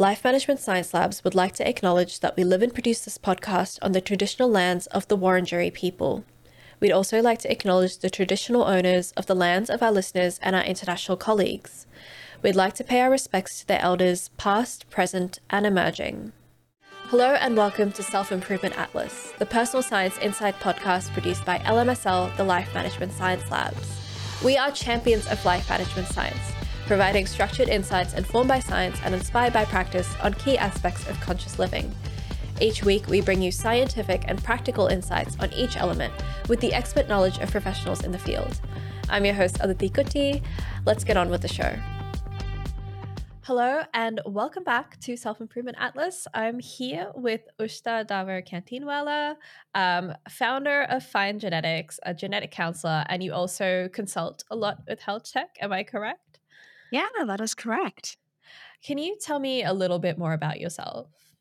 Life Management Science Labs would like to acknowledge that we live and produce this podcast on the traditional lands of the Wurundjeri people. We'd also like to acknowledge the traditional owners of the lands of our listeners and our international colleagues. We'd like to pay our respects to their elders, past, present, and emerging. Hello, and welcome to Self Improvement Atlas, the personal science insight podcast produced by LMSL, the Life Management Science Labs. We are champions of life management science, providing structured insights informed by science and inspired by practice on key aspects of conscious living. Each week, we bring you scientific and practical insights on each element with the expert knowledge of professionals in the field. I'm your host, Aditi Kutty. Let's get on with the show. Hello and welcome back to Self Improvement Atlas. I'm here with Ushta Davar Canteenwalla, um, founder of FiND Genetics, a genetic counselor, and you also consult a lot with health tech. Am I correct? Yeah, that is correct. Can you tell me a little bit more about yourself?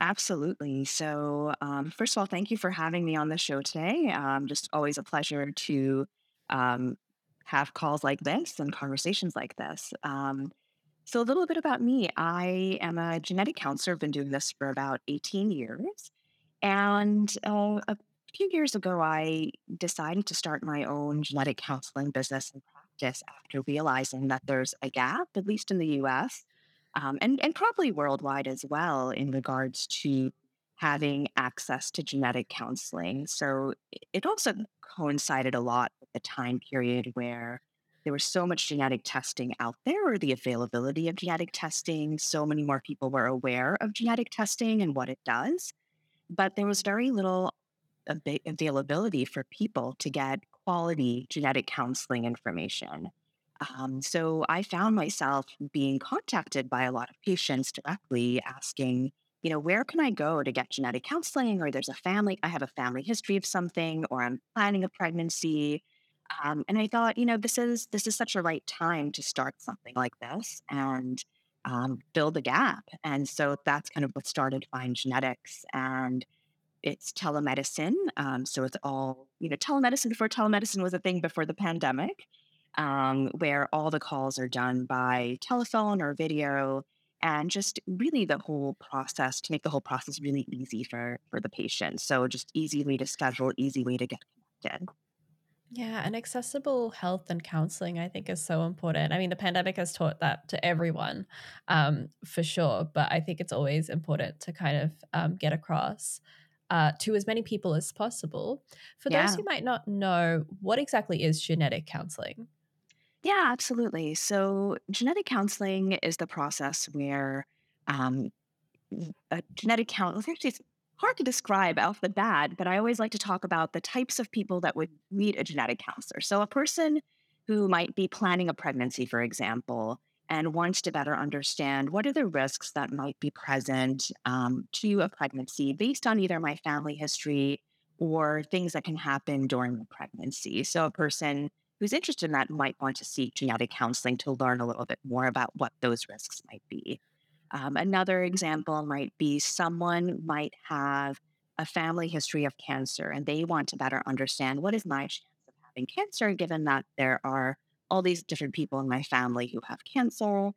Absolutely. So, um, first of all, thank you for having me on the show today. Um, just always a pleasure to um, have calls like this and conversations like this. Um, so, a little bit about me I am a genetic counselor, I've been doing this for about 18 years. And uh, a few years ago, I decided to start my own genetic counseling business and practice after realizing that there's a gap, at least in the US, um, and, and probably worldwide as well, in regards to having access to genetic counseling. So it also coincided a lot with the time period where there was so much genetic testing out there, or the availability of genetic testing. So many more people were aware of genetic testing and what it does. But there was very little availability for people to get quality genetic counseling information. Um, so I found myself being contacted by a lot of patients directly asking, you know, where can I go to get genetic counseling? Or there's a family, I have a family history of something, or I'm planning a pregnancy. Um, and I thought, you know, this is this is such a right time to start something like this and um, build a gap. And so that's kind of what started FiND Genetics. And it's telemedicine. Um, so it's all, you know, telemedicine before telemedicine was a thing before the pandemic um, where all the calls are done by telephone or video and just really the whole process to make the whole process really easy for for the patient so just easy way to schedule easy way to get connected yeah, and accessible health and counseling, I think, is so important. I mean, the pandemic has taught that to everyone, um, for sure. But I think it's always important to kind of um, get across uh, to as many people as possible. For yeah. those who might not know, what exactly is genetic counseling? Yeah, absolutely. So, genetic counseling is the process where um, a genetic counselor, actually, it's hard to describe off the bat, but I always like to talk about the types of people that would meet a genetic counselor. So, a person who might be planning a pregnancy, for example, and wants to better understand what are the risks that might be present um, to a pregnancy based on either my family history or things that can happen during the pregnancy. So, a person who's interested in that might want to seek genetic counseling to learn a little bit more about what those risks might be. Um, another example might be someone might have a family history of cancer and they want to better understand what is my chance of having cancer, given that there are all these different people in my family who have cancer.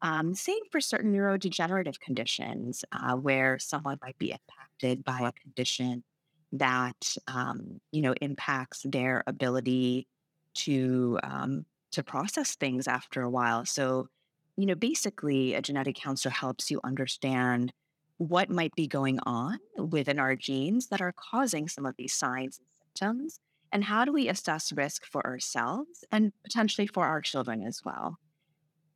Um, same for certain neurodegenerative conditions uh, where someone might be impacted by a condition that um, you know impacts their ability to um, to process things after a while. So, you know, basically, a genetic counselor helps you understand what might be going on within our genes that are causing some of these signs and symptoms, and how do we assess risk for ourselves and potentially for our children as well.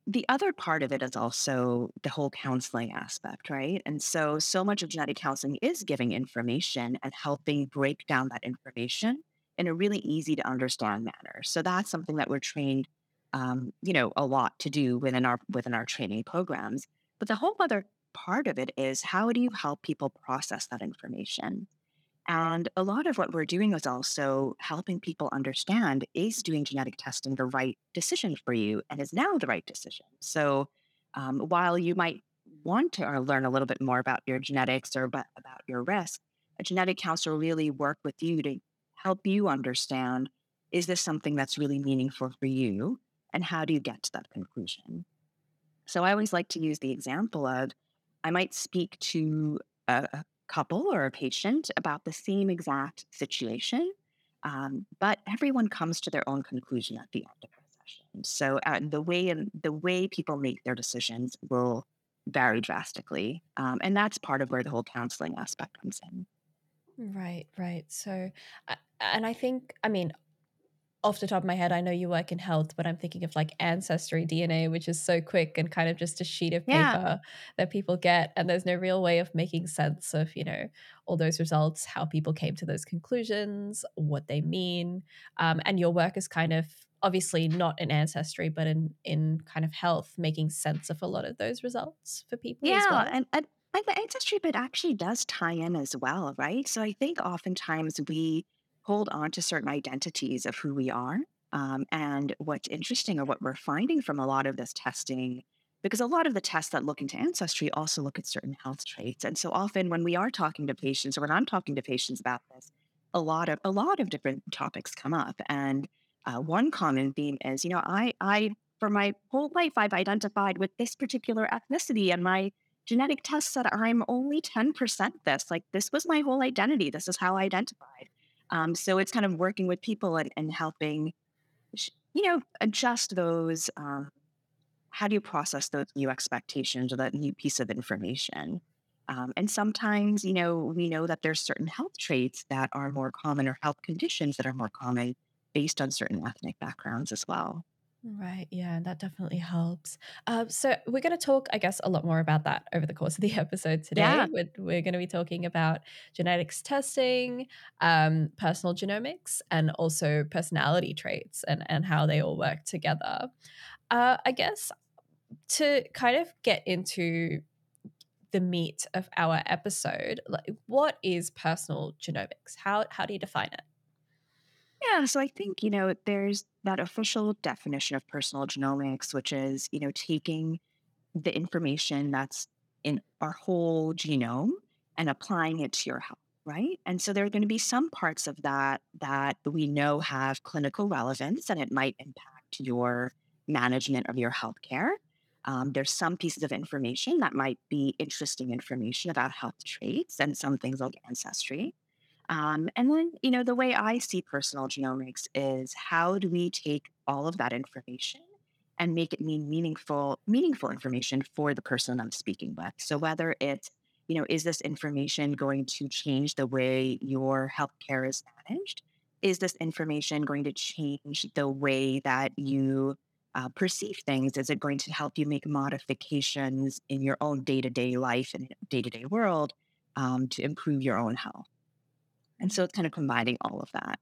The other part of it is also the whole counseling aspect, right? And so, so much of genetic counseling is giving information and helping break down that information in a really easy to understand manner. So that's something that we're trained, um, you know, a lot to do within our within our training programs. But the whole other part of it is how do you help people process that information? And a lot of what we're doing is also helping people understand is doing genetic testing the right decision for you and is now the right decision. So um, while you might want to uh, learn a little bit more about your genetics or about, your risk, a genetic counselor really work with you to help you understand is this something that's really meaningful for you? And how do you get to that conclusion? So I always like to use the example of I might speak to a couple or a patient about the same exact situation, um, but everyone comes to their own conclusion at the end of the session. So uh, the way and the way people make their decisions will vary drastically, um, and that's part of where the whole counseling aspect comes in. Right, right. So, and I think, I mean, off the top of my head, I know you work in health, but I'm thinking of like ancestry DNA, which is so quick and kind of just a sheet of paper yeah. that people get. And there's no real way of making sense of, you know, all those results, how people came to those conclusions, what they mean. Um, and your work is kind of obviously not in ancestry, but in in kind of health, making sense of a lot of those results for people. Yeah. Well. And, and and the ancestry bit actually does tie in as well, right? So I think oftentimes we hold on to certain identities of who we are. Um, and what's interesting or what we're finding from a lot of this testing, because a lot of the tests that look into ancestry also look at certain health traits. And so often when we are talking to patients or when I'm talking to patients about this, a lot of a lot of different topics come up. And uh, one common theme is, you know, I I for my whole life I've identified with this particular ethnicity and my genetic test said I'm only 10% this. Like this was my whole identity. This is how I identified. Um, so it's kind of working with people and, and helping, you know, adjust those. Um, how do you process those new expectations or that new piece of information? Um, and sometimes, you know, we know that there's certain health traits that are more common or health conditions that are more common based on certain ethnic backgrounds as well. Right. Yeah, that definitely helps. Um, so we're going to talk, I guess, a lot more about that over the course of the episode today. Yeah. We're, we're going to be talking about genetics testing, um, personal genomics, and also personality traits and, and how they all work together. Uh, I guess to kind of get into the meat of our episode, like what is personal genomics? How how do you define it? Yeah, so I think, you know, there's that official definition of personal genomics, which is, you know, taking the information that's in our whole genome and applying it to your health, right? And so there are going to be some parts of that that we know have clinical relevance and it might impact your management of your healthcare. Um, there's some pieces of information that might be interesting information about health traits and some things like ancestry. Um, and then, you know, the way I see personal genomics is how do we take all of that information and make it mean meaningful, meaningful information for the person I'm speaking with. So whether it's, you know, is this information going to change the way your healthcare is managed? Is this information going to change the way that you uh, perceive things? Is it going to help you make modifications in your own day to day life and day to day world um, to improve your own health? And so it's kind of combining all of that.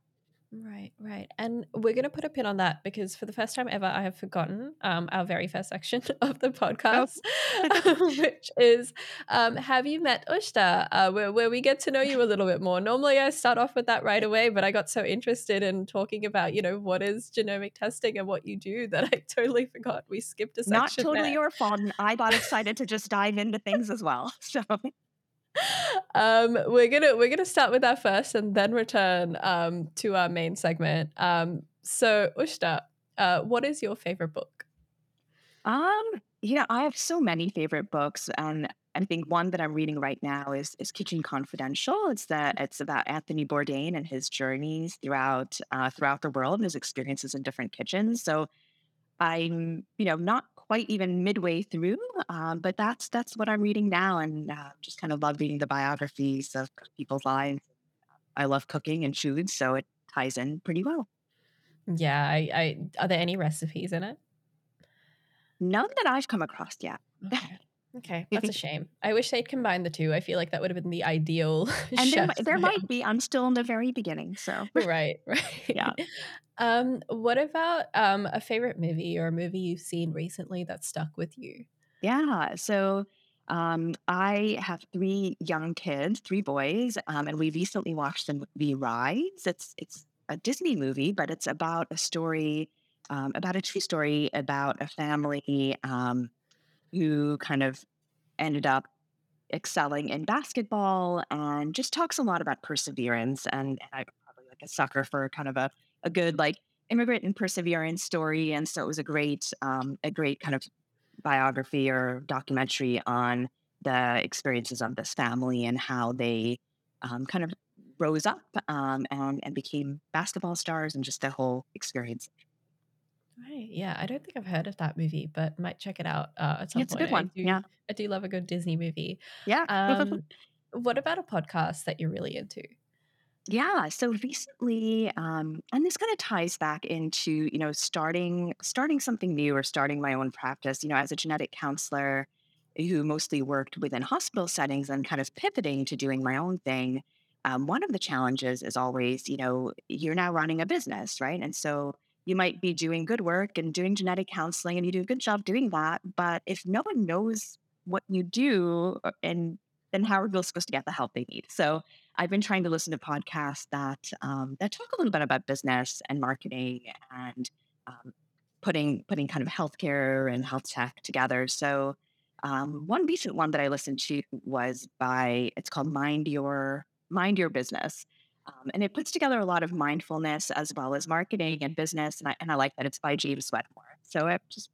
Right, right. And we're going to put a pin on that because for the first time ever, I have forgotten um, our very first section of the oh. podcast, oh. which is um, Have you met Ushta? Uh, where, where we get to know you a little bit more. Normally, I start off with that right away, but I got so interested in talking about, you know, what is genomic testing and what you do that I totally forgot. We skipped a section. Not totally there. your fault. And I got excited to just dive into things as well. So um, we're gonna we're gonna start with that first, and then return um, to our main segment. Um, so, Ushta, uh, what is your favorite book? Um, you know, I have so many favorite books, and I think one that I'm reading right now is is Kitchen Confidential. It's that it's about Anthony Bourdain and his journeys throughout uh, throughout the world and his experiences in different kitchens. So I'm, you know, not quite even midway through, um, but that's that's what I'm reading now, and uh, just kind of love reading the biographies of people's lives. I love cooking and food, so it ties in pretty well. Yeah, I, I are there any recipes in it? None that I've come across yet. Okay. Okay, that's a shame. I wish they'd combined the two. I feel like that would have been the ideal. And there, there might be. I'm still in the very beginning, so right, right. Yeah. Um, what about um, a favorite movie or a movie you've seen recently that stuck with you? Yeah. So um, I have three young kids, three boys, um, and we recently watched the movie Rise. It's it's a Disney movie, but it's about a story, um, about a true story about a family um, who kind of ended up excelling in basketball and just talks a lot about perseverance. And, I'm probably like a sucker for kind of a, a good like immigrant and perseverance story. And so it was a great, um, a great kind of biography or documentary on the experiences of this family and how they um, kind of rose up um, and, and became basketball stars and just the whole experience. Right. Yeah. I don't think I've heard of that movie, but might check it out uh, at some It's a good one. I do, Yeah. I do love a good Disney movie. Yeah. Um, what about a podcast that you're really into? Yeah. So recently, um, and this kind of ties back into, you know, starting starting something new or starting my own practice, you know, as a genetic counselor who mostly worked within hospital settings and kind of pivoting to doing my own thing. Um, one of the challenges is always, you know, you're now running a business, right? And so you might be doing good work and doing genetic counseling and you do a good job doing that. But if no one knows what you do uh, and then how are people supposed to get the help they need? So I've been trying to listen to podcasts that um, that talk a little bit about business and marketing and um, putting putting kind of healthcare and health tech together. So um, one recent one that I listened to was by it's called Mind Your Mind Your Business, um, and it puts together a lot of mindfulness as well as marketing and business. And I and I like that it's by James Wedmore. So it just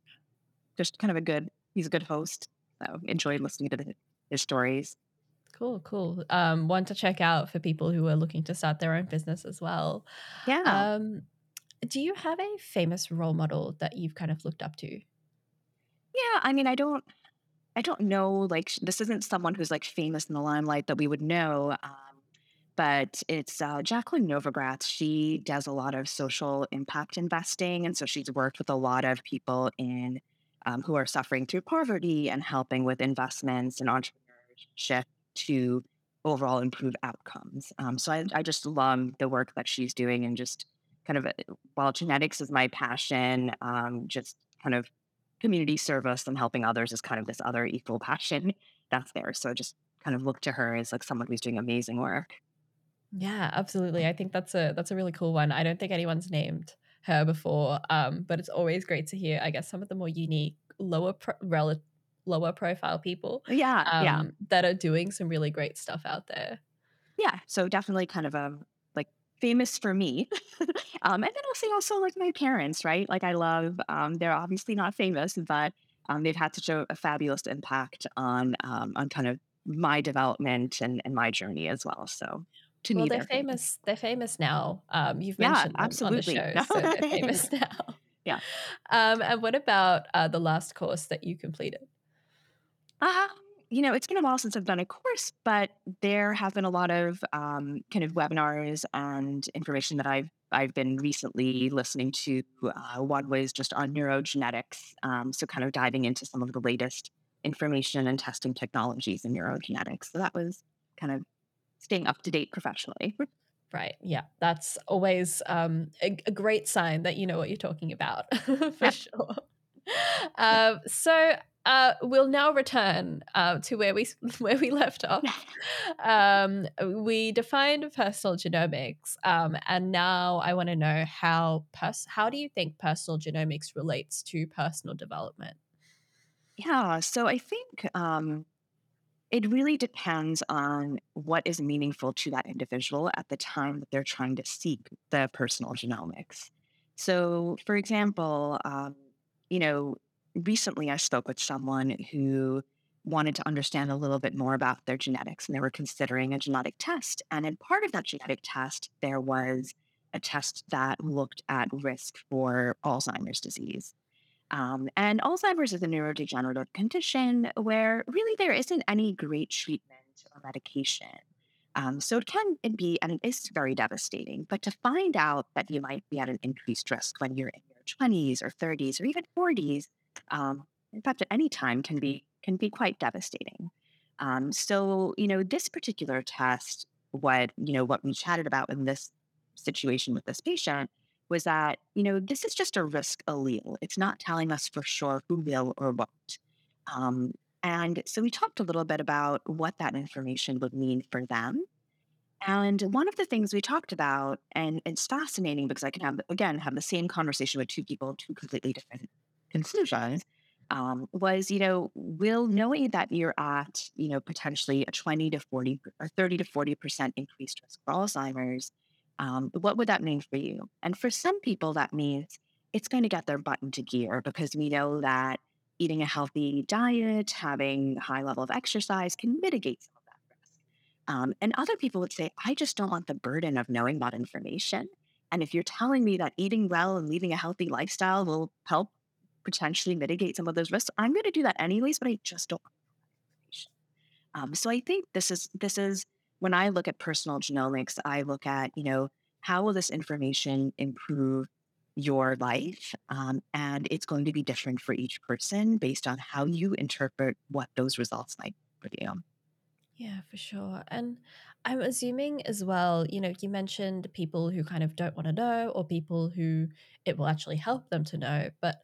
just kind of a good he's a good host. So enjoyed listening to the, his stories. Cool, cool. Um, one to check out for people who are looking to start their own business as well. Yeah. Um, do you have a famous role model that you've kind of looked up to? Yeah, I mean, I don't, I don't know. Like, this isn't someone who's like famous in the limelight that we would know. Um, but it's uh, Jacqueline Novogratz. She does a lot of social impact investing, and so she's worked with a lot of people in um, who are suffering through poverty and helping with investments and entrepreneurship to overall improve outcomes. Um, so I, I just love the work that she's doing, and just kind of uh, while genetics is my passion, um, just kind of community service and helping others is kind of this other equal passion that's there. So just kind of look to her as like someone who's doing amazing work. Yeah, absolutely. I think that's a that's a really cool one. I don't think anyone's named her before, um, but it's always great to hear. I guess some of the more unique, lower pro- rel- lower profile people Yeah, um, yeah, that are doing some really great stuff out there. yeah. So definitely kind of a like famous for me, um, and then I'll say also like my parents, right? Like I love. Um, they're obviously not famous, but um, they've had such a, a fabulous impact on um, on kind of my development and, and my journey as well. So to Well, me, they're they're famous. They're famous now. Um, you've Yeah, mentioned them on the absolutely. show, so they're famous now. Yeah. Um, and what about uh, the last course that you completed? Um, you know, it's been a while since I've done a course, but there have been a lot of um, kind of webinars and information that I've I've been recently listening to. Uh, one was just on neurogenetics, um, so kind of diving into some of the latest information and testing technologies in neurogenetics. So that was kind of staying up to date professionally. Right. Yeah. That's always um, a, a great sign that you know what you're talking about for Yeah. sure. Um, so uh, we'll now return uh, to where we where we left off. Um, we defined personal genomics, um, and now I want to know how pers- how do you think personal genomics relates to personal development? Yeah, so I think um, it really depends on what is meaningful to that individual at the time that they're trying to seek the personal genomics. So, for example, um, you know, recently I spoke with someone who wanted to understand a little bit more about their genetics and they were considering a genetic test. And in part of that genetic test, there was a test that looked at risk for Alzheimer's disease. Um, and Alzheimer's is a neurodegenerative condition where really there isn't any great treatment or medication. Um, so it can it be, and it is very devastating. But to find out that you might be at an increased risk when you're in your 20s or 30s or even 40s, um, in fact, at any time can be can be quite devastating. Um, so you know, this particular test, what you know, what we chatted about in this situation with this patient was that, you know, this is just a risk allele. It's not telling us for sure who will or won't. Um, and so we talked a little bit about what that information would mean for them. And one of the things we talked about, and it's fascinating because I can have, again, have the same conversation with two people, two completely different conclusions, um, was, you know, will knowing that you're at, you know, potentially a 20 to 40 or 30 to 40% increased risk for Alzheimer's, um, what would that mean for you? And for some people, that means it's going to get their butt into gear because we know that eating a healthy diet, having high level of exercise can mitigate some of that risk. Um, and other people would say, I just don't want the burden of knowing that information. And if you're telling me that eating well and leading a healthy lifestyle will help potentially mitigate some of those risks, I'm going to do that anyways, but I just don't want um, so I think this is this is when I look at personal genomics, I look at you know how will this information improve your life, um, and it's going to be different for each person based on how you interpret what those results might for you. Yeah, for sure. And I'm assuming as well, you know, you mentioned people who kind of don't want to know or people who it will actually help them to know. But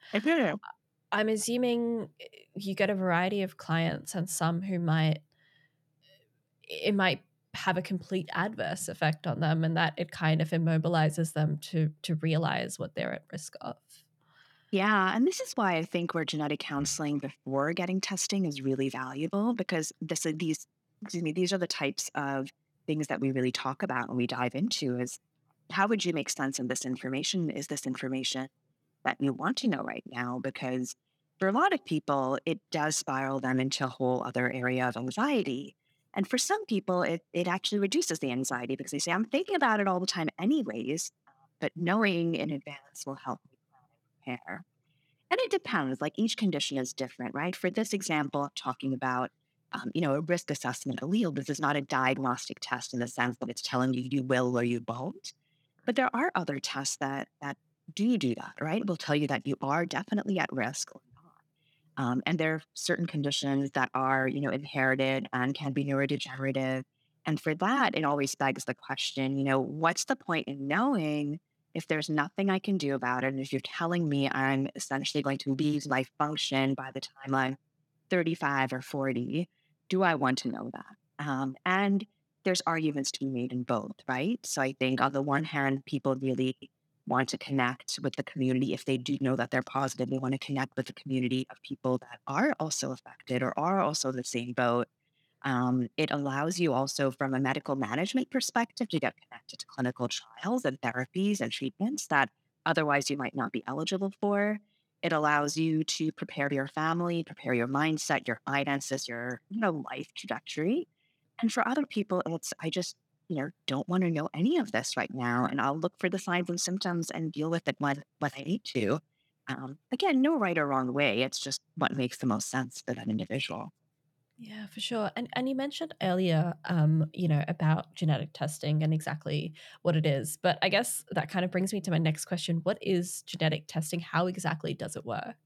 I'm assuming eh, you get a variety of clients and some who might, it might have a complete adverse effect on them and that it kind of immobilizes them to to realize what they're at risk of. Yeah, and this is why I think where genetic counseling before getting testing is really valuable because this these excuse me, these are the types of things that we really talk about when we dive into is how would you make sense of this information? Is this information that you want to know right now? Because for a lot of people, it does spiral them into a whole other area of anxiety. And for some people, it, it actually reduces the anxiety because they say, I'm thinking about it all the time, anyways, but knowing in advance will help me prepare. And it depends, like each condition is different, right? For this example, I'm talking about um, you know, a risk assessment allele. This is not a diagnostic test in the sense that it's telling you you will or you won't. But there are other tests that that do do that, right? It will tell you that you are definitely at risk or. Um, and there are certain conditions that are, you know, inherited and can be neurodegenerative. And for that, it always begs the question, you know, what's the point in knowing if there's nothing I can do about it? And if you're telling me I'm essentially going to lose my function by the time I'm 35 or 40, do I want to know that? Um, and there's arguments to be made in both, right? So I think on the one hand, people really want to connect with the community if they do know that they're positive. They want to connect with the community of people that are also affected or are also the same boat. Um, it allows you also, from a medical management perspective, to get connected to clinical trials and therapies and treatments that otherwise you might not be eligible for. It allows you to prepare your family, prepare your mindset, your finances, your you know life trajectory. And for other people, it's I just you know don't want to know any of this right now, and I'll look for the signs and symptoms and deal with it when when I need to. Um, again, no right or wrong way. It's just what makes the most sense for that individual. Yeah, for sure. And and you mentioned earlier, um, you know, about genetic testing and exactly what it is. But I guess that kind of brings me to my next question. What is genetic testing? How exactly does it work?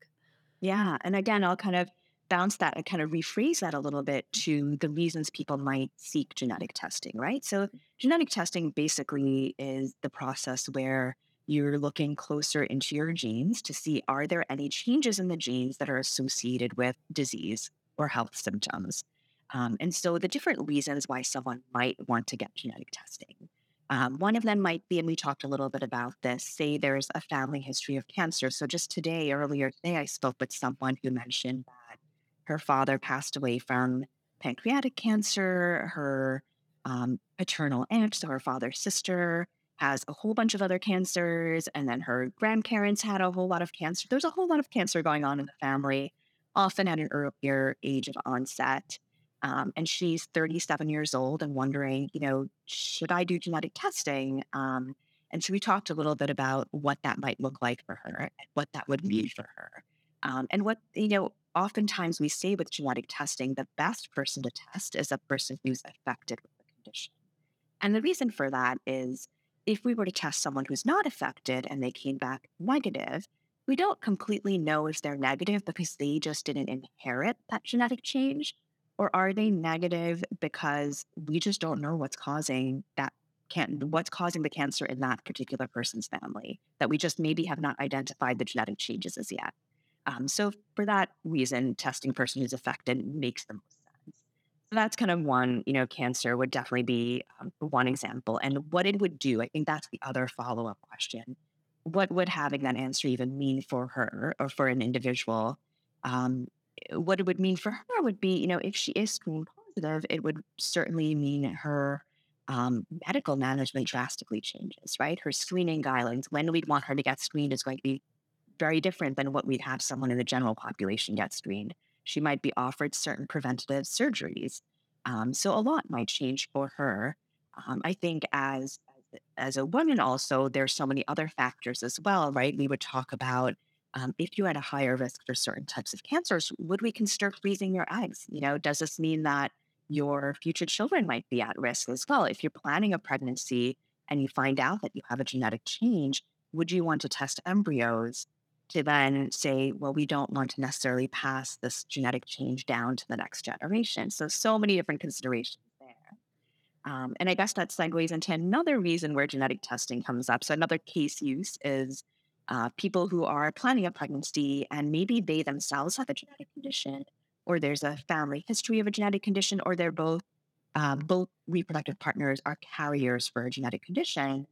Yeah. And again, I'll kind of bounce that and kind of rephrase that a little bit to the reasons people might seek genetic testing, right? So genetic testing basically is the process where you're looking closer into your genes to see are there any changes in the genes that are associated with disease or health symptoms. Um, and so the different reasons why someone might want to get genetic testing. Um, one of them might be, and we talked a little bit about this, say there's a family history of cancer. So just today, earlier today, I spoke with someone who mentioned that her father passed away from pancreatic cancer. Her um, paternal aunt, so her father's sister, has a whole bunch of other cancers. And then her grandparents had a whole lot of cancer. There's a whole lot of cancer going on in the family often at an earlier age of onset. Um, and she's 37 years old and wondering, you know, should I do genetic testing? Um, and so we talked a little bit about what that might look like for her and what that would mean for her. Um, and what, you know, oftentimes we say with genetic testing, the best person to test is a person who's affected with the condition. And the reason for that is if we were to test someone who's not affected and they came back negative, we don't completely know if they're negative because they just didn't inherit that genetic change, or are they negative because we just don't know what's causing that can what's causing the cancer in that particular person's family that we just maybe have not identified the genetic changes as yet. Um, so for that reason, testing person who's affected makes the most sense. So that's kind of one, you know, cancer would definitely be um, one example. And what it would do, I think that's the other follow up question what would having that answer even mean for her or for an individual? Um, what it would mean for her would be, you know, if she is screen positive, it would certainly mean her um, medical management drastically changes, right? Her screening guidelines, when we'd want her to get screened, is going to be very different than what we'd have someone in the general population get screened. She might be offered certain preventative surgeries. Um, so a lot might change for her. Um, I think as as a woman, also there's so many other factors as well, right? We would talk about um, if you're at a higher risk for certain types of cancers, would we consider freezing your eggs? You know, does this mean that your future children might be at risk as well? If you're planning a pregnancy and you find out that you have a genetic change, would you want to test embryos to then say, well, we don't want to necessarily pass this genetic change down to the next generation? So, so many different considerations there. Um, and I guess that segues into another reason where genetic testing comes up. So, another case use is uh, people who are planning a pregnancy and maybe they themselves have a genetic condition, or there's a family history of a genetic condition, or they're both uh, both reproductive partners are carriers for a genetic condition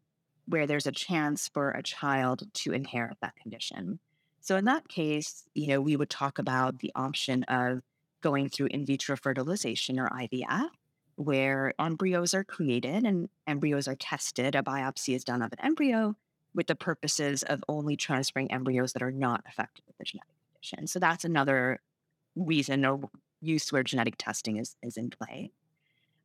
where there's a chance for a child to inherit that condition. So in that case, you know, we would talk about the option of going through in vitro fertilization or IVF, where embryos are created and embryos are tested. A biopsy is done of an embryo with the purposes of only transferring embryos that are not affected with the genetic condition. So that's another reason or use where genetic testing is, is in play.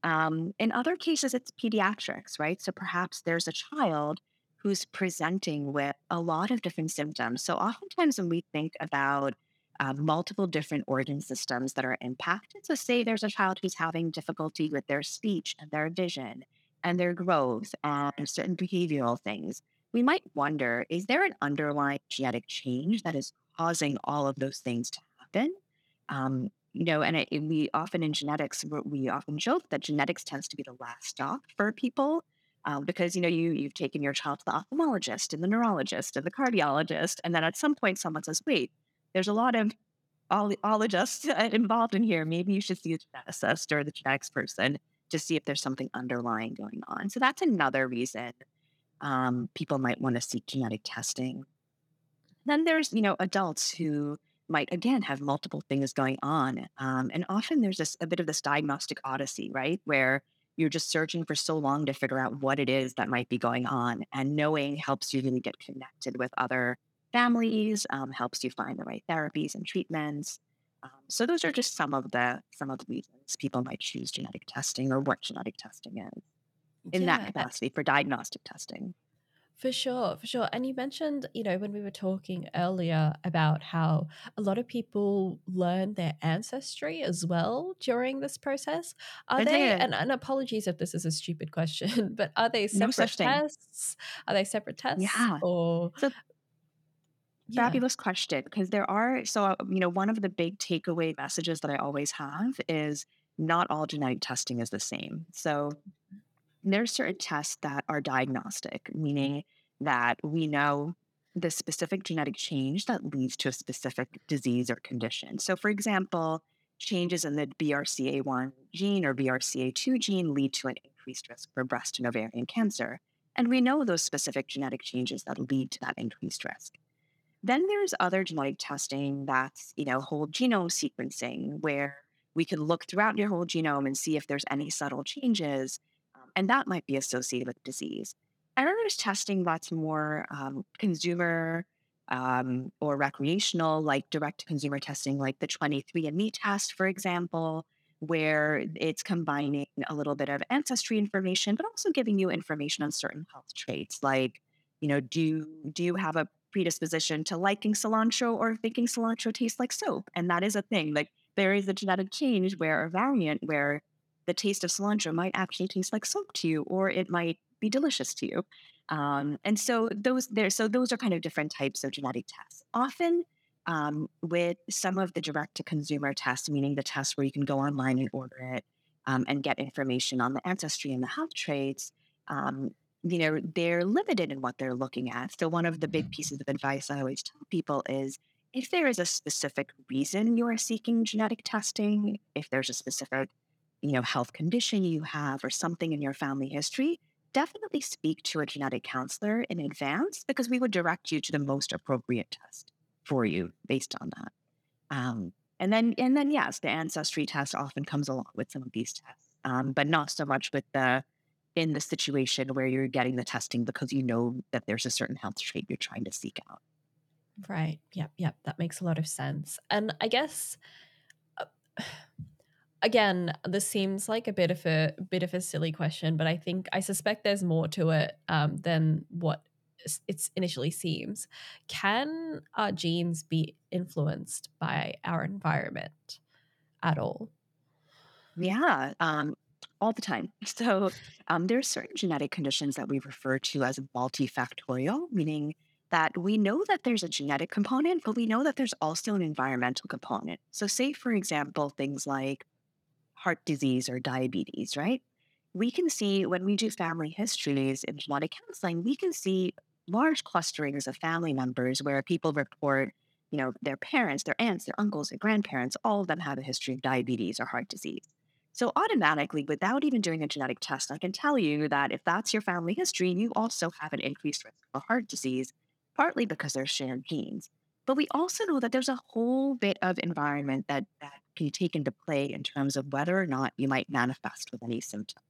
Um, in other cases, it's pediatrics, right? So perhaps there's a child who's presenting with a lot of different symptoms. So oftentimes, when we think about uh, multiple different organ systems that are impacted, so say there's a child who's having difficulty with their speech and their vision and their growth and certain behavioral things, we might wonder is there an underlying genetic change that is causing all of those things to happen? Um, you know, and it, we often in genetics, we often joke that genetics tends to be the last stop for people um, because, you know, you, you've taken your child to the ophthalmologist and the neurologist and the cardiologist. And then at some point, someone says, wait, there's a lot of ologists involved in here. Maybe you should see a geneticist or the genetics person to see if there's something underlying going on. So that's another reason um, people might want to seek genetic testing. Then there's, you know, adults who might again have multiple things going on. Um, and often there's this, a bit of this diagnostic odyssey, right? Where you're just searching for so long to figure out what it is that might be going on. And knowing helps you really get connected with other families, um, helps you find the right therapies and treatments. Um, so those are just some of the some of the reasons people might choose genetic testing or what genetic testing is in yeah, that capacity for diagnostic testing. For sure, for sure. And you mentioned, you know, when we were talking earlier about how a lot of people learn their ancestry as well during this process. Are they, and, and, apologies if this is a stupid question, but are they separate no tests? Are they separate tests? Yeah. Or. So, yeah. Fabulous question. Because there are, so, uh, you know, one of the big takeaway messages that I always have is not all genetic testing is the same. So, mm-hmm. There are certain tests that are diagnostic, mm-hmm. meaning that we know the specific genetic change that leads to a specific disease or condition. So, for example, changes in the BRCA1 gene or BRCA2 gene lead to an increased risk for breast and ovarian cancer. And we know those specific genetic changes that lead to that increased risk. Then there's other genetic testing that's, you know, whole genome sequencing, where we can look throughout your whole genome and see if there's any subtle changes and that might be associated with disease. I remember testing lots more um, consumer um, or recreational, like direct to consumer testing, like the 23andMe test, for example, where it's combining a little bit of ancestry information, but also giving you information on certain health traits, like, you know, do do you have a predisposition to liking cilantro or thinking cilantro tastes like soap? And that is a thing. Like there is a genetic change where a variant where the taste of cilantro might actually taste like soap to you, or it might be delicious to you. Um, and so those there, so those are kind of different types of genetic tests. Often um, with some of the direct to consumer tests, meaning the tests where you can go online and order it um, and get information on the ancestry and the health traits, um, you know, they're limited in what they're looking at. So one of the big mm-hmm. pieces of advice I always tell people is if there is a specific reason you are seeking genetic testing, if there's a specific you know, health condition you have or something in your family history, definitely speak to a genetic counselor in advance because we would direct you to the most appropriate test for you based on that. Um, and then, and then, yes, the ancestry test often comes along with some of these tests, um, but not so much with the in the situation where you're getting the testing because you know that there's a certain health trait you're trying to seek out. Right. Yep. Yep. That makes a lot of sense. And I guess uh, again, this seems like a bit of a bit of a silly question, but I think I suspect there's more to it um, than what it initially seems. Can our genes be influenced by our environment at all? Yeah, um, all the time. So um, there are certain genetic conditions that we refer to as multifactorial, meaning that we know that there's a genetic component, but we know that there's also an environmental component. So, say, for example, things like heart disease or diabetes, right? We can see when we do family histories in genetic counseling, we can see large clusterings of family members where people report, you know, their parents, their aunts, their uncles, their grandparents, all of them have a history of diabetes or heart disease. So, automatically, without even doing a genetic test, I can tell you that if that's your family history, you also have an increased risk of heart disease, partly because they're shared genes. But we also know that there's a whole bit of environment that, that can take into play in terms of whether or not you might manifest with any symptoms.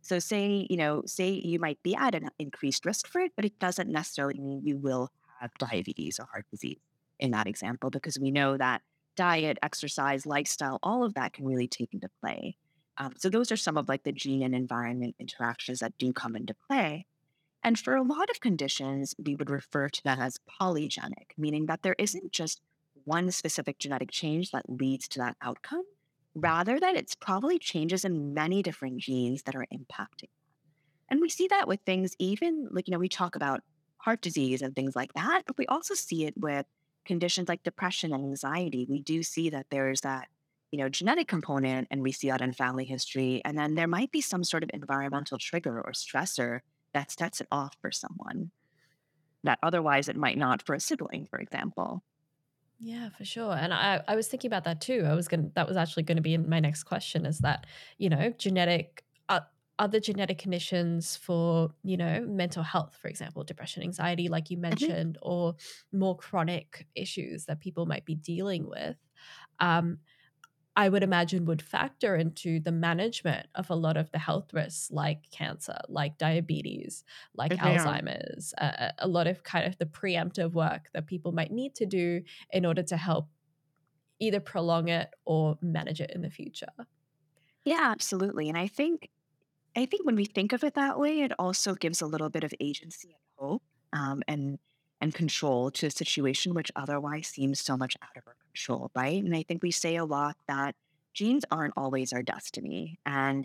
So say, you know, say you might be at an increased risk for it, but it doesn't necessarily mean you will have diabetes or heart disease in that example, because we know that diet, exercise, lifestyle, all of that can really take into play. Um, so those are some of like the gene and environment interactions that do come into play. And for a lot of conditions, we would refer to that as polygenic, meaning that there isn't just one specific genetic change that leads to that outcome, rather that it's probably changes in many different genes that are impacting. And we see that with things even like, you know, we talk about heart disease and things like that, but we also see it with conditions like depression and anxiety. We do see that there's that, you know, genetic component and we see that in family history. And then there might be some sort of environmental trigger or stressor that sets it off for someone that otherwise it might not for a sibling, for example. Yeah, for sure. And I, I was thinking about that too. I was going that was actually going to be in my next question is that, you know, genetic, uh, other genetic conditions for, you know, mental health, for example, depression, anxiety, like you mm-hmm. mentioned, mm-hmm. or more chronic issues that people might be dealing with. Um, I would imagine would factor into the management of a lot of the health risks like cancer, like diabetes, like. Alzheimer's, uh, a lot of kind of the preemptive work that people might need to do in order to help either prolong it or manage it in the future. Yeah, absolutely. And I think I think when we think of it that way, it also gives a little bit of agency and hope um, and and control to a situation which otherwise seems so much out of our control, right? And I think we say a lot that genes aren't always our destiny. And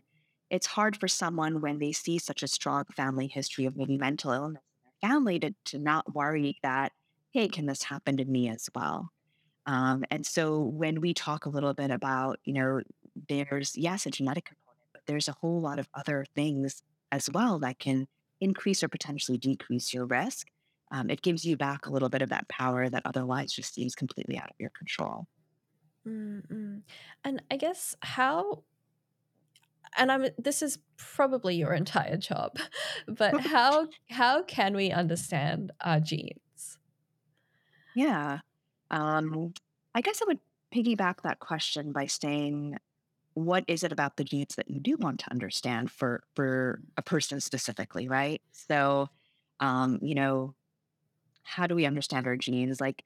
it's hard for someone when they see such a strong family history of maybe mental illness in their family to, to not worry that, hey, can this happen to me as well? Um, and so when we talk a little bit about, you know, there's, yes, a genetic component, but there's a whole lot of other things as well that can increase or potentially decrease your risk um, it gives you back a little bit of that power that otherwise just seems completely out of your control. Mm-mm. And I guess how, and I'm this is probably your entire job, but how how can we understand our genes? Yeah, um, I guess I would piggyback that question by saying, what is it about the genes that you do want to understand for for a person specifically, right? So, um, you know, how do we understand our genes? Like,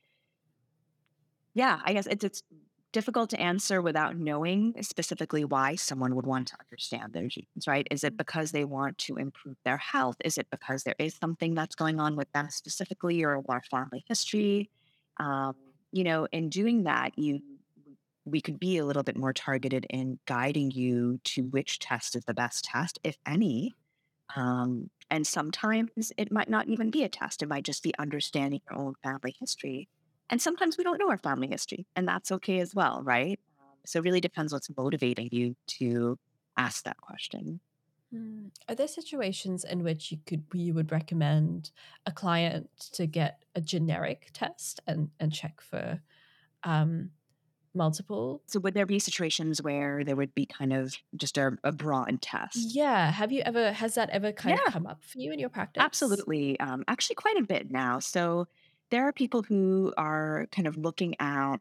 yeah, I guess it's it's difficult to answer without knowing specifically why someone would want to understand their genes, right? Is it mm. because they want to improve their health? Is it because there is something that's going on with them specifically or our family history? Um, you know, in doing that, you we could be a little bit more targeted in guiding you to which test is the best test, if any, um, and sometimes it might not even be a test. It might just be understanding your own family history. And sometimes we don't know our family history, and that's okay as well, right? Um, so it really depends what's motivating you to ask that question. Mm. Are there situations in which you could you would recommend a client to get a generic test and and check for um, multiple. So, would there be situations where there would be kind of just a, a broad test? Yeah. Have you ever, has that ever kind yeah. of come up for you in your practice? Absolutely. Um, actually, quite a bit now. So, there are people who are kind of looking at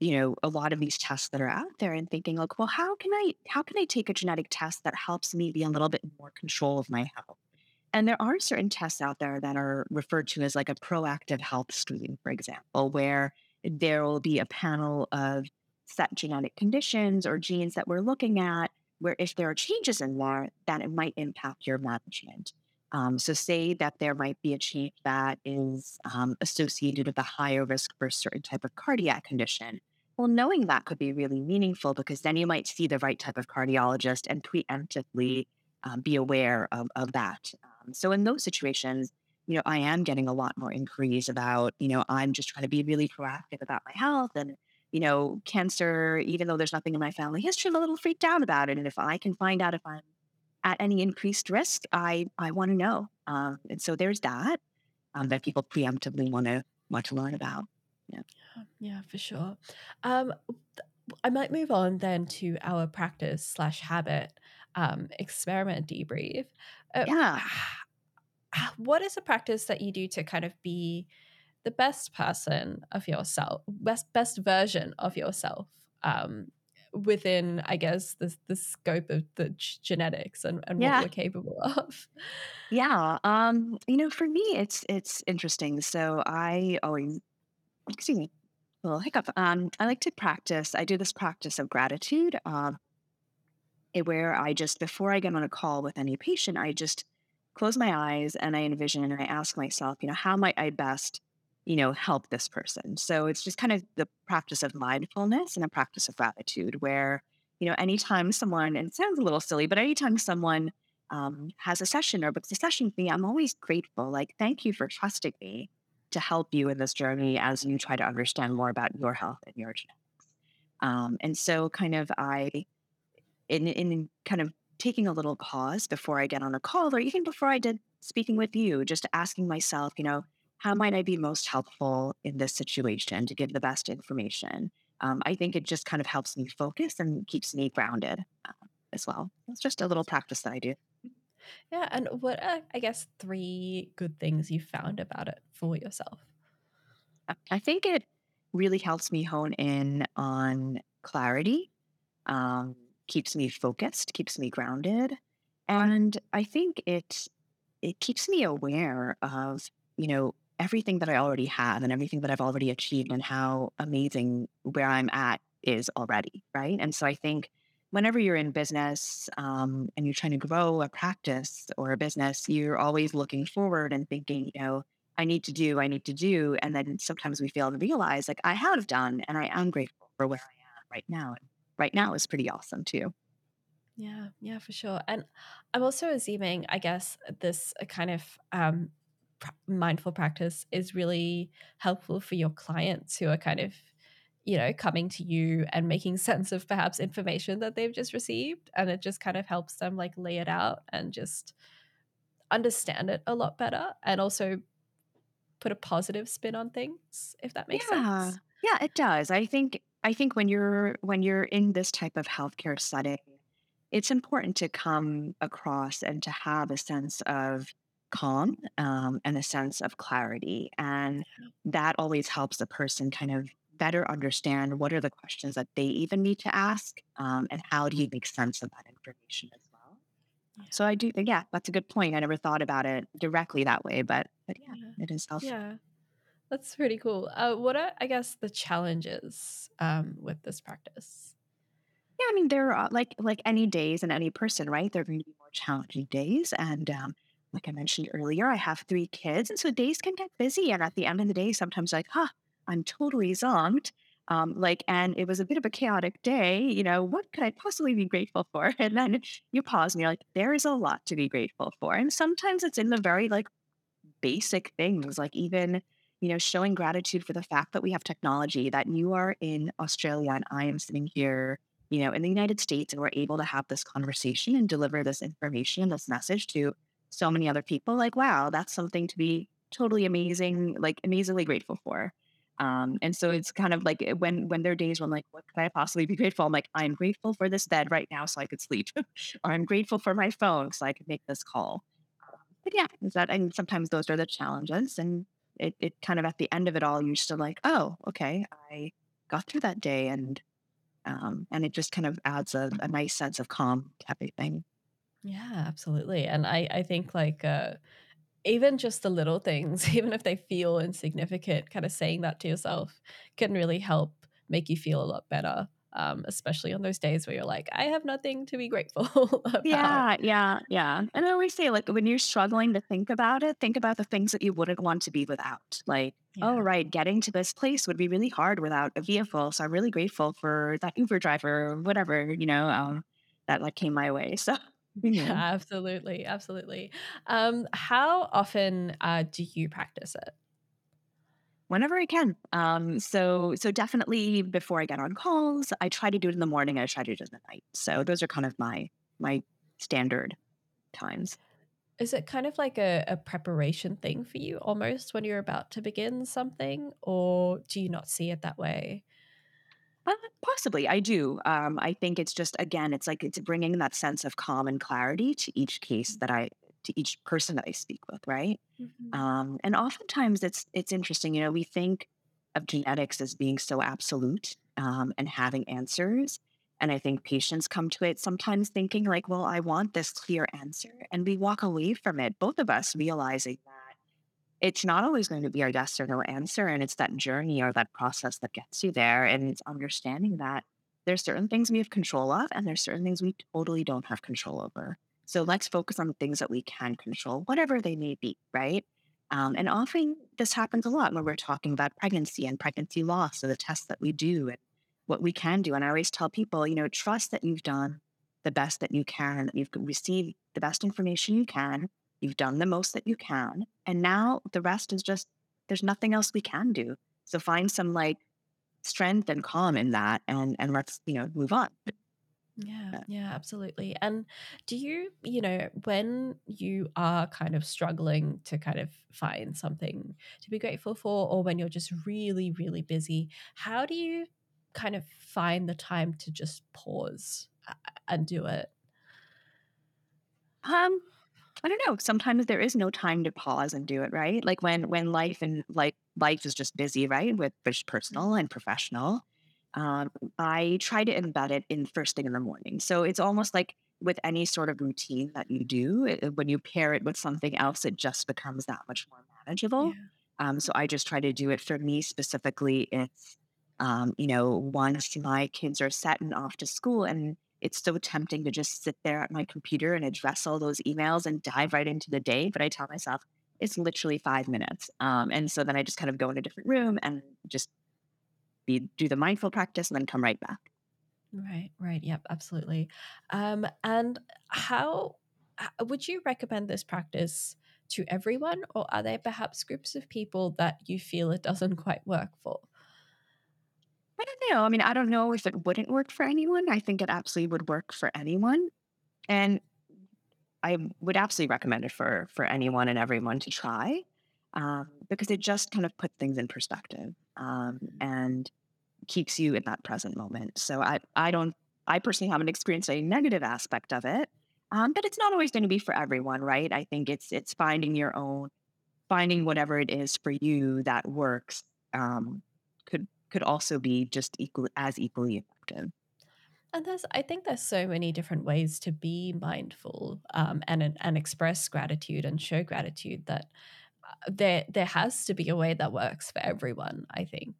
you know a lot of these tests that are out there and thinking like well how can i how can i take a genetic test that helps me be a little bit more control of my health and there are certain tests out there that are referred to as like a proactive health screen, for example, where there will be a panel of set genetic conditions or genes that we're looking at, where if there are changes in there, that it might impact your management. Um, so, say that there might be a change that is um, associated with a higher risk for a certain type of cardiac condition. Well, knowing that could be really meaningful because then you might see the right type of cardiologist and preemptively um, be aware of, of that. Um, so, in those situations, you know, I am getting a lot more inquiries about, you know, I'm just trying to be really proactive about my health and, you know, cancer, even though there's nothing in my family history, I'm a little freaked out about it. And if I can find out if I'm at any increased risk, I I want to know. Um, and so there's that um, that people preemptively want to want to learn about. Yeah, yeah, for sure. Um, I might move on then to our practice slash habit um, experiment debrief. Uh, yeah. What is a practice that you do to kind of be the best person of yourself, best best version of yourself um, within, I guess, the, the scope of the genetics and, and yeah. what you're capable of. Yeah. Um, you know, for me, it's, it's interesting. So I always, excuse me, a little hiccup. Um, I like to practice. I do this practice of gratitude, um, where I just, before I get on a call with any patient, I just close my eyes and I envision and I ask myself, you know, how might I best you know, help this person. So it's just kind of the practice of mindfulness and a practice of gratitude where, you know, anytime someone, and it sounds a little silly, but anytime someone um, has a session or books a session with me, I'm always grateful. Like, thank you for trusting me to help you in this journey as you try to understand more about your health and your genetics. Um, and so, kind of, I, in, in kind of taking a little pause before I get on a call, or even before I did speaking with you, just asking myself, you know, how might I be most helpful in this situation to give the best information? Um, I think it just kind of helps me focus and keeps me grounded uh, as well. It's just a little practice that I do. Yeah. And what are, I guess, three good things you found about it for yourself? I think it really helps me hone in on clarity, um, keeps me focused, keeps me grounded. And I think it it keeps me aware of, you know, everything that I already have and everything that I've already achieved and how amazing where I'm at is already. Right. And so I think whenever you're in business um, and you're trying to grow a practice or a business, you're always looking forward and thinking, you know, I need to do, I need to do. And then sometimes we fail to realize, like, I have done and I am grateful for where I am right now. Right now is pretty awesome too. Yeah, yeah, for sure. And I'm also assuming, I guess, this uh, kind of um, mindful practice is really helpful for your clients who are kind of you know coming to you and making sense of perhaps information that they've just received and it just kind of helps them like lay it out and just understand it a lot better and also put a positive spin on things if that makes yeah. sense yeah it does i think i think when you're when you're in this type of healthcare setting it's important to come across and to have a sense of calm um, and a sense of clarity. And that always helps a person kind of better understand what are the questions that they even need to ask um, and how do you make sense of that information as well. Yeah. So I do think, yeah, that's a good point. I never thought about it directly that way, but, but yeah, yeah. it is helpful. Yeah. That's pretty cool. Uh, what are, I guess, the challenges um, with this practice? Yeah, I mean, there are like like any days and any person, right? There are going to be more challenging days, and um, like I mentioned earlier, I have three kids. And so days can get busy. And at the end of the day, sometimes like, huh, I'm totally zonked. Um, like, and it was a bit of a chaotic day. You know, what could I possibly be grateful for? And then you pause and you're like, there is a lot to be grateful for. And sometimes it's in the very like basic things, like even, you know, showing gratitude for the fact that we have technology, that you are in Australia and I am sitting here, you know, in the United States, and we're able to have this conversation and deliver this information, this message to so many other people, like, wow, that's something to be totally amazing, like amazingly grateful for. Um, and so it's kind of like eh, when when there are days when like, what could I possibly be grateful? I'm like, I'm grateful for this bed right now so I could sleep, or I'm grateful for my phone so I could make this call. But yeah, is that and sometimes those are the challenges, and it it kind of at the end of it all, you're still like, oh, okay, I got through that day, and um, and it just kind of adds a, a nice sense of calm to everything. Yeah, absolutely. And I I think like uh even just the little things, even if they feel insignificant, kind of saying that to yourself can really help make you feel a lot better. Um, especially on those days where you're like, I have nothing to be grateful about. Yeah, yeah, yeah. And I always say, like, when you're struggling to think about it, think about the things that you wouldn't want to be without. Like, oh, right, getting to this place would be really hard without a vehicle. So I'm really grateful for that Uber driver or whatever, you know, um, that like came my way. So, you Yeah, absolutely, absolutely. Um, how often uh, do you practice it? Whenever I can. Um, so so definitely before I get on calls, I try to do it in the morning. I try to do it in the night. So those are kind of my my standard times. Is it kind of like a, a preparation thing for you almost when you're about to begin something, or do you not see it that way? Uh, possibly, I do. Um, I think it's just again, it's like it's bringing that sense of calm and clarity to each case that I to each person that I speak with, right? Mhm. Um, and oftentimes, it's it's interesting. You know, we think of genetics as being so absolute um, and having answers, and I think patients come to it sometimes thinking like, "Well, I want this clear answer," and we walk away from it. Both of us realizing that it's not always going to be our yes or no answer. And it's that journey or that process that gets you there. And it's understanding that there's certain things we have control of and there's certain things we totally don't have control over. So let's focus on the things that we can control, whatever they may be, right? Um, and often this happens a lot when we're talking about pregnancy and pregnancy loss, so the tests that we do and what we can do. And I always tell people, you know, trust that you've done the best that you can, that you've received the best information you can, You've done the most that you can. And now the rest is just, there's nothing else we can do. So find some like strength and calm in that and, and let's, you know, move on. Yeah, yeah, absolutely. And do you, you know, when you are kind of struggling to kind of find something to be grateful for, or when you're just really, really busy, how do you kind of find the time to just pause and do it? Um, I don't know. Sometimes there is no time to pause and do it, right? Like when when life and like life is just busy, right? With just personal and professional. Um, I try to embed it in first thing in the morning. So it's almost like with any sort of routine that you do, it, when you pair it with something else, it just becomes that much more manageable. Yeah. Um, so I just try to do it for me specifically. It's um, you know, once my kids are set and off to school and it's so tempting to just sit there at my computer and address all those emails and dive right into the day. But I tell myself it's literally five minutes. Um, and so then I just kind of go in a different room and just be do the mindful practice and then come right back. Right, right. Yep, absolutely. Um, and how would you recommend this practice to everyone, or are there perhaps groups of people that you feel it doesn't quite work for? I don't know. I mean, I don't know if it wouldn't work for anyone. I think it absolutely would work for anyone. And I would absolutely recommend it for for anyone and everyone to try um, because it just kind of puts things in perspective um, and keeps you in that present moment. So I I don't I personally haven't experienced a negative aspect of it, um, but it's not always going to be for everyone, right? I think it's it's finding your own finding whatever it is for you that works um, could could also be just equal as equally effective. And there's, I think there's so many different ways to be mindful um, and and express gratitude and show gratitude that there there has to be a way that works for everyone. I think.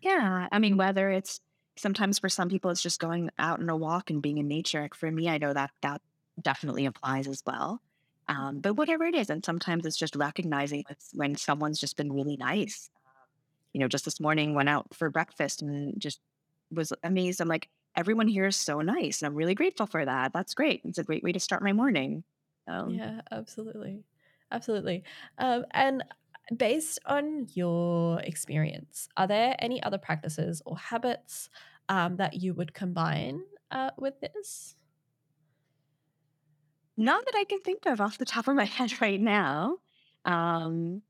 Yeah, I mean, whether it's sometimes for some people it's just going out on a walk and being in nature. For me, I know that that definitely applies as well. Um, but whatever it is, and sometimes it's just recognizing when someone's just been really nice. Um, you know, just this morning went out for breakfast and just was amazed. I'm like, everyone here is so nice, and I'm really grateful for that. That's great. It's a great way to start my morning. Um, Yeah, absolutely. Absolutely. Um, and based on your experience, are there any other practices or habits um, that you would combine uh, with this? not that I can think of off the top of my head right now. Um,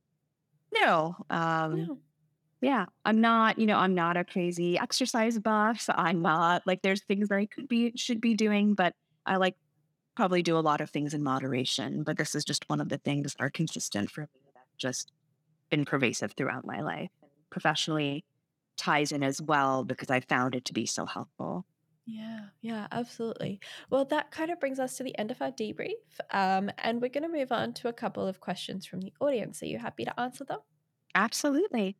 no, um, No. Yeah, I'm not, you know, I'm not a crazy exercise buff. I'm not like there's things that I could be should be doing, but I like probably do a lot of things in moderation. But this is just one of the things that are consistent for me that just been pervasive throughout my life and professionally ties in as well because I found it to be so helpful. Yeah, yeah, absolutely. Well, that kind of brings us to the end of our debrief. Um, and we're going to move on to a couple of questions from the audience. Are you happy to answer them? Absolutely.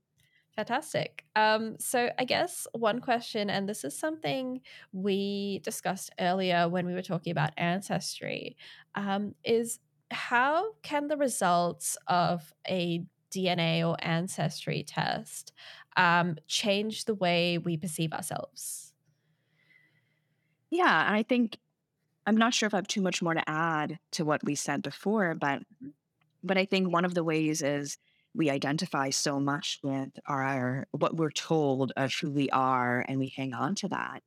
Fantastic. Um, so, I guess one question, and this is something we discussed earlier when we were talking about ancestry, um, is how can the results of a DNA or ancestry test um, change the way we perceive ourselves? Yeah, I think I'm not sure if I have too much more to add to what we said before, but Mhm. but I think one of the ways is we identify so much with our what we're told of who we are, and we hang on to that.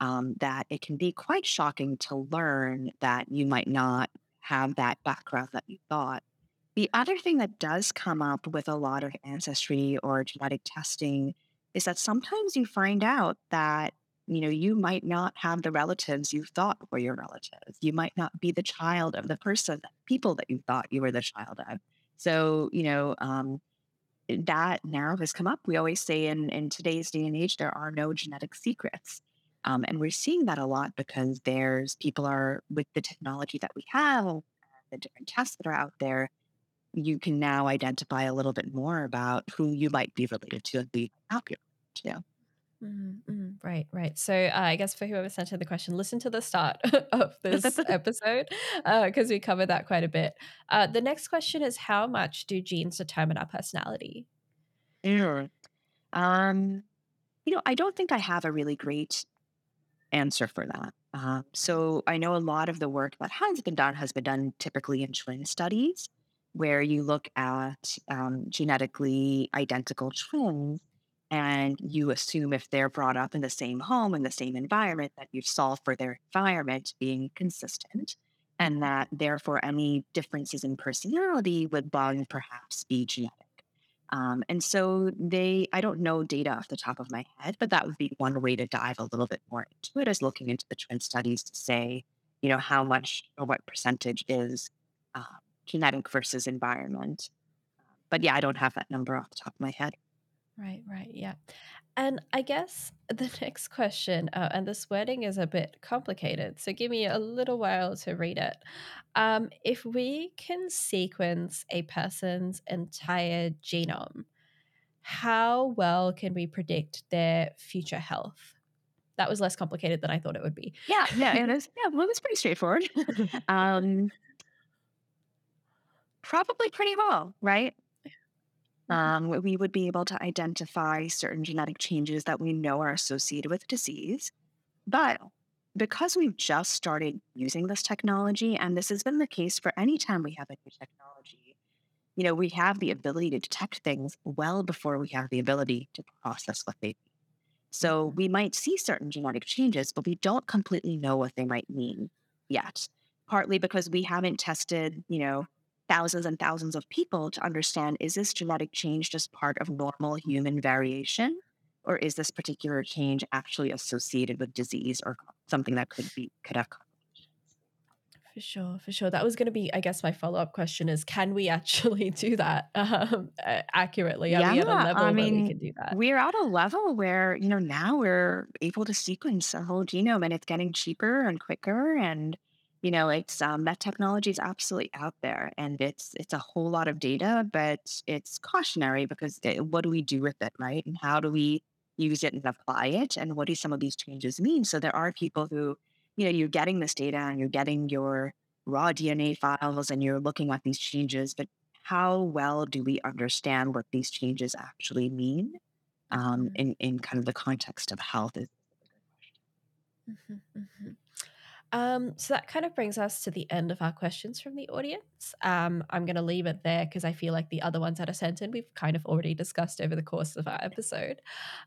Um, that it can be quite shocking to learn that you might not have that background that you thought. The other thing that does come up with a lot of ancestry or genetic testing is that sometimes you find out that, you know, you might not have the relatives you thought were your relatives. You might not be the child of the person, people that you thought you were the child of. So, you know, um, that narrow has come up. We always say in, in today's day and age, there are no genetic secrets. Um, and we're seeing that a lot because there's people are with the technology that we have, the different tests that are out there you can now identify a little bit more about who you might be related to and be happy to. Mhm, mhm. Right, right. So uh, I guess for whoever sent in the question, listen to the start of this episode because we covered that quite a bit. Uh, the next question is how much do genes determine our personality? Sure. Um, you know, I don't think I have a really great answer for that. Um, so I know a lot of the work that has been done has been done typically in twin studies, where you look at um, genetically identical twins and you assume if they're brought up in the same home in the same environment that you solve for their environment being consistent and that therefore any differences in personality would bond perhaps be genetic um, and so they, I don't know data off the top of my head, but that would be one way to dive a little bit more into it is looking into the twin studies to say, you know, how much or what percentage is uh, genetic versus environment. But yeah, I don't have that number off the top of my head. Right, right. Yeah. And I guess the next question, uh, and this wording is a bit complicated, so give me a little while to read it. Um, if we can sequence a person's entire genome, how well can we predict their future health? That was less complicated than I thought it would be. Yeah, yeah, it is. Yeah, well, it was pretty straightforward. um, probably pretty well, right? Um, we would be able to identify certain genetic changes that we know are associated with disease. But because we've just started using this technology, and this has been the case for any time we have a new technology, you know, we have the ability to detect things well before we have the ability to process what they mean. So we might see certain genetic changes, but we don't completely know what they might mean yet. Partly because we haven't tested, you know, thousands and thousands of people to understand is this genetic change just part of normal human variation? Or is this particular change actually associated with disease or something that could be could have For sure, for sure. That was going to be, I guess, my follow up question is: Can we actually do that um, accurately? Are yeah, we at a level I where we can do that? we're at a level where, you know, now we're able to sequence a whole genome and it's getting cheaper and quicker. And, you know, it's um, that technology is absolutely out there and it's it's a whole lot of data, but it's cautionary because it, what do we do with it, right? And how do we use it and apply it? And what do some of these changes mean? So there are people who, you know, you're getting this data and you're getting your raw DNA files and you're looking at these changes, but how well do we understand what these changes actually mean um, Mhm, in, in kind of the context of health is mhm, mhm. Um, so that kind of brings us to the end of our questions from the audience. Um, I'm going to leave it there because I feel like the other ones that are sent in we've kind of already discussed over the course of our episode.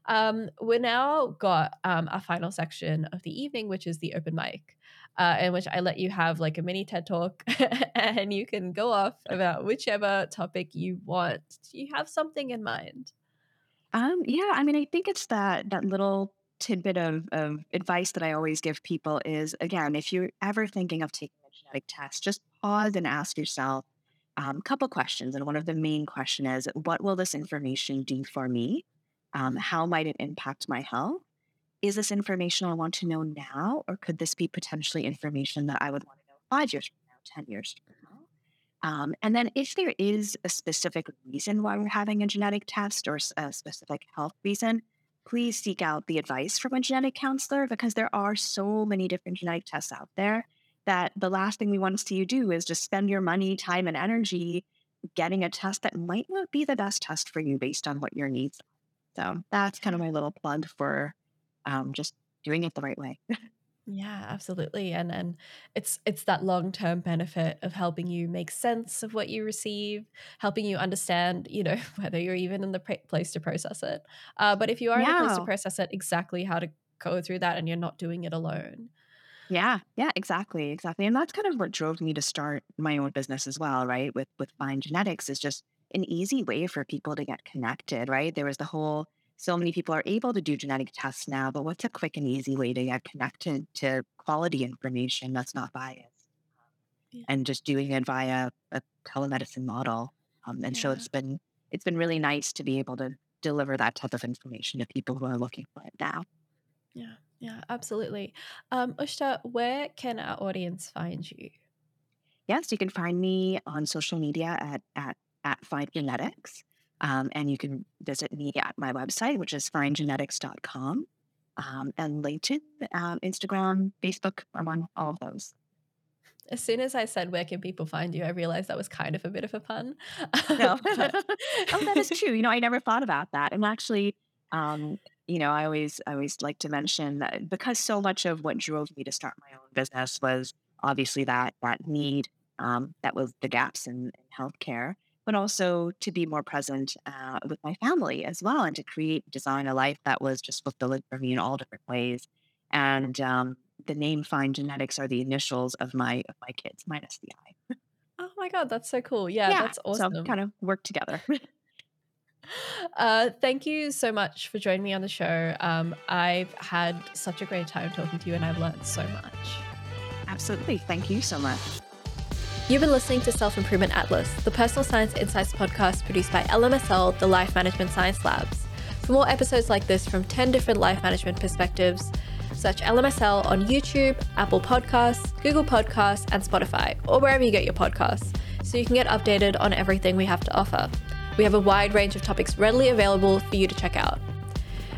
Um, we're now got um, our final section of the evening, which is the open mic, uh, in which I let you have like a mini TED talk and you can go off about whichever topic you want. Do you have something in mind? Um, yeah, I mean, I think it's that that little tidbit of, of advice that I always give people is again, if you're ever thinking of taking a genetic test, just pause and ask yourself um, a couple questions. And one of the main question is, what will this information do for me? Um, how might it impact my health? is this information I want to know now, or could this be potentially information that I would want to know five years from now, 10 years from now? Um, and then, if there is a specific reason why we're having a genetic test or a specific health reason, please seek out the advice from a genetic counselor because there are so many different genetic tests out there that the last thing we want to see you do is just spend your money, time, and energy getting a test that might not be the best test for you based on what your needs are. So that's kind of my little plug for um, just doing it the right way. Yeah, absolutely. And and it's it's that long-term benefit of helping you make sense of what you receive, helping you understand, you know, whether you're even in the place to process it. Uh, but if you are yeah. in the place to process it, exactly how to go through that and you're not doing it alone. Yeah, yeah, exactly, exactly. And that's kind of what drove me to start my own business as well, right? With with FiND Genetics is just an easy way for people to get connected, right? There was the whole so many people are able to do genetic tests now, but what's a quick and easy way to get connected to quality information that's not biased? Yeah. And just doing it via a telemedicine model. Um, and yeah. so it's been it's been really nice to be able to deliver that type of information to people who are looking for it now. Yeah, yeah, absolutely. Um, Ushta, where can our audience find you? Yes, you can find me on social media at at at FiND Genetics. Um, and you can visit me at my website, which is findgenetics.com. Um, and LinkedIn, um, Instagram, Facebook, I'm on all of those. As soon as I said, Where can people find you? I realized that was kind of a bit of a pun. no. oh, that is true. You know, I never thought about that. And actually, um, you know, I always, I always like to mention that because so much of what drove me to start my own business was obviously that that need, um, that was the gaps in, in healthcare but also to be more present uh, with my family as well and to create, design a life that was just fulfilling for me in all different ways. And um, the name FiND Genetics are the initials of my of my kids minus the I. Oh my god, that's so cool! Yeah, yeah that's awesome. So kind of work together. uh, thank you so much for joining me on the show. Um, I've had such a great time talking to you, and I've learned so much. Absolutely, thank you so much. You've been listening to Self Improvement Atlas, the personal science insights podcast produced by LMSL, the Life Management Science Labs. For more episodes like this from 10 different life management perspectives, search LMSL on YouTube, Apple Podcasts, Google Podcasts, and Spotify, or wherever you get your podcasts, so you can get updated on everything we have to offer. We have a wide range of topics readily available for you to check out.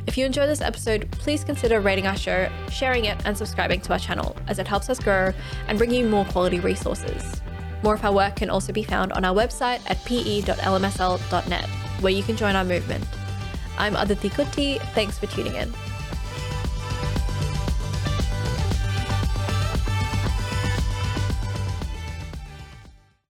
If you enjoyed this episode, please consider rating our show, sharing it, and subscribing to our channel, as it helps us grow and bring you more quality resources. More of our work can also be found on our website at pe.lmsl.net, where you can join our movement. I'm Aditi Kutty. Thanks for tuning in.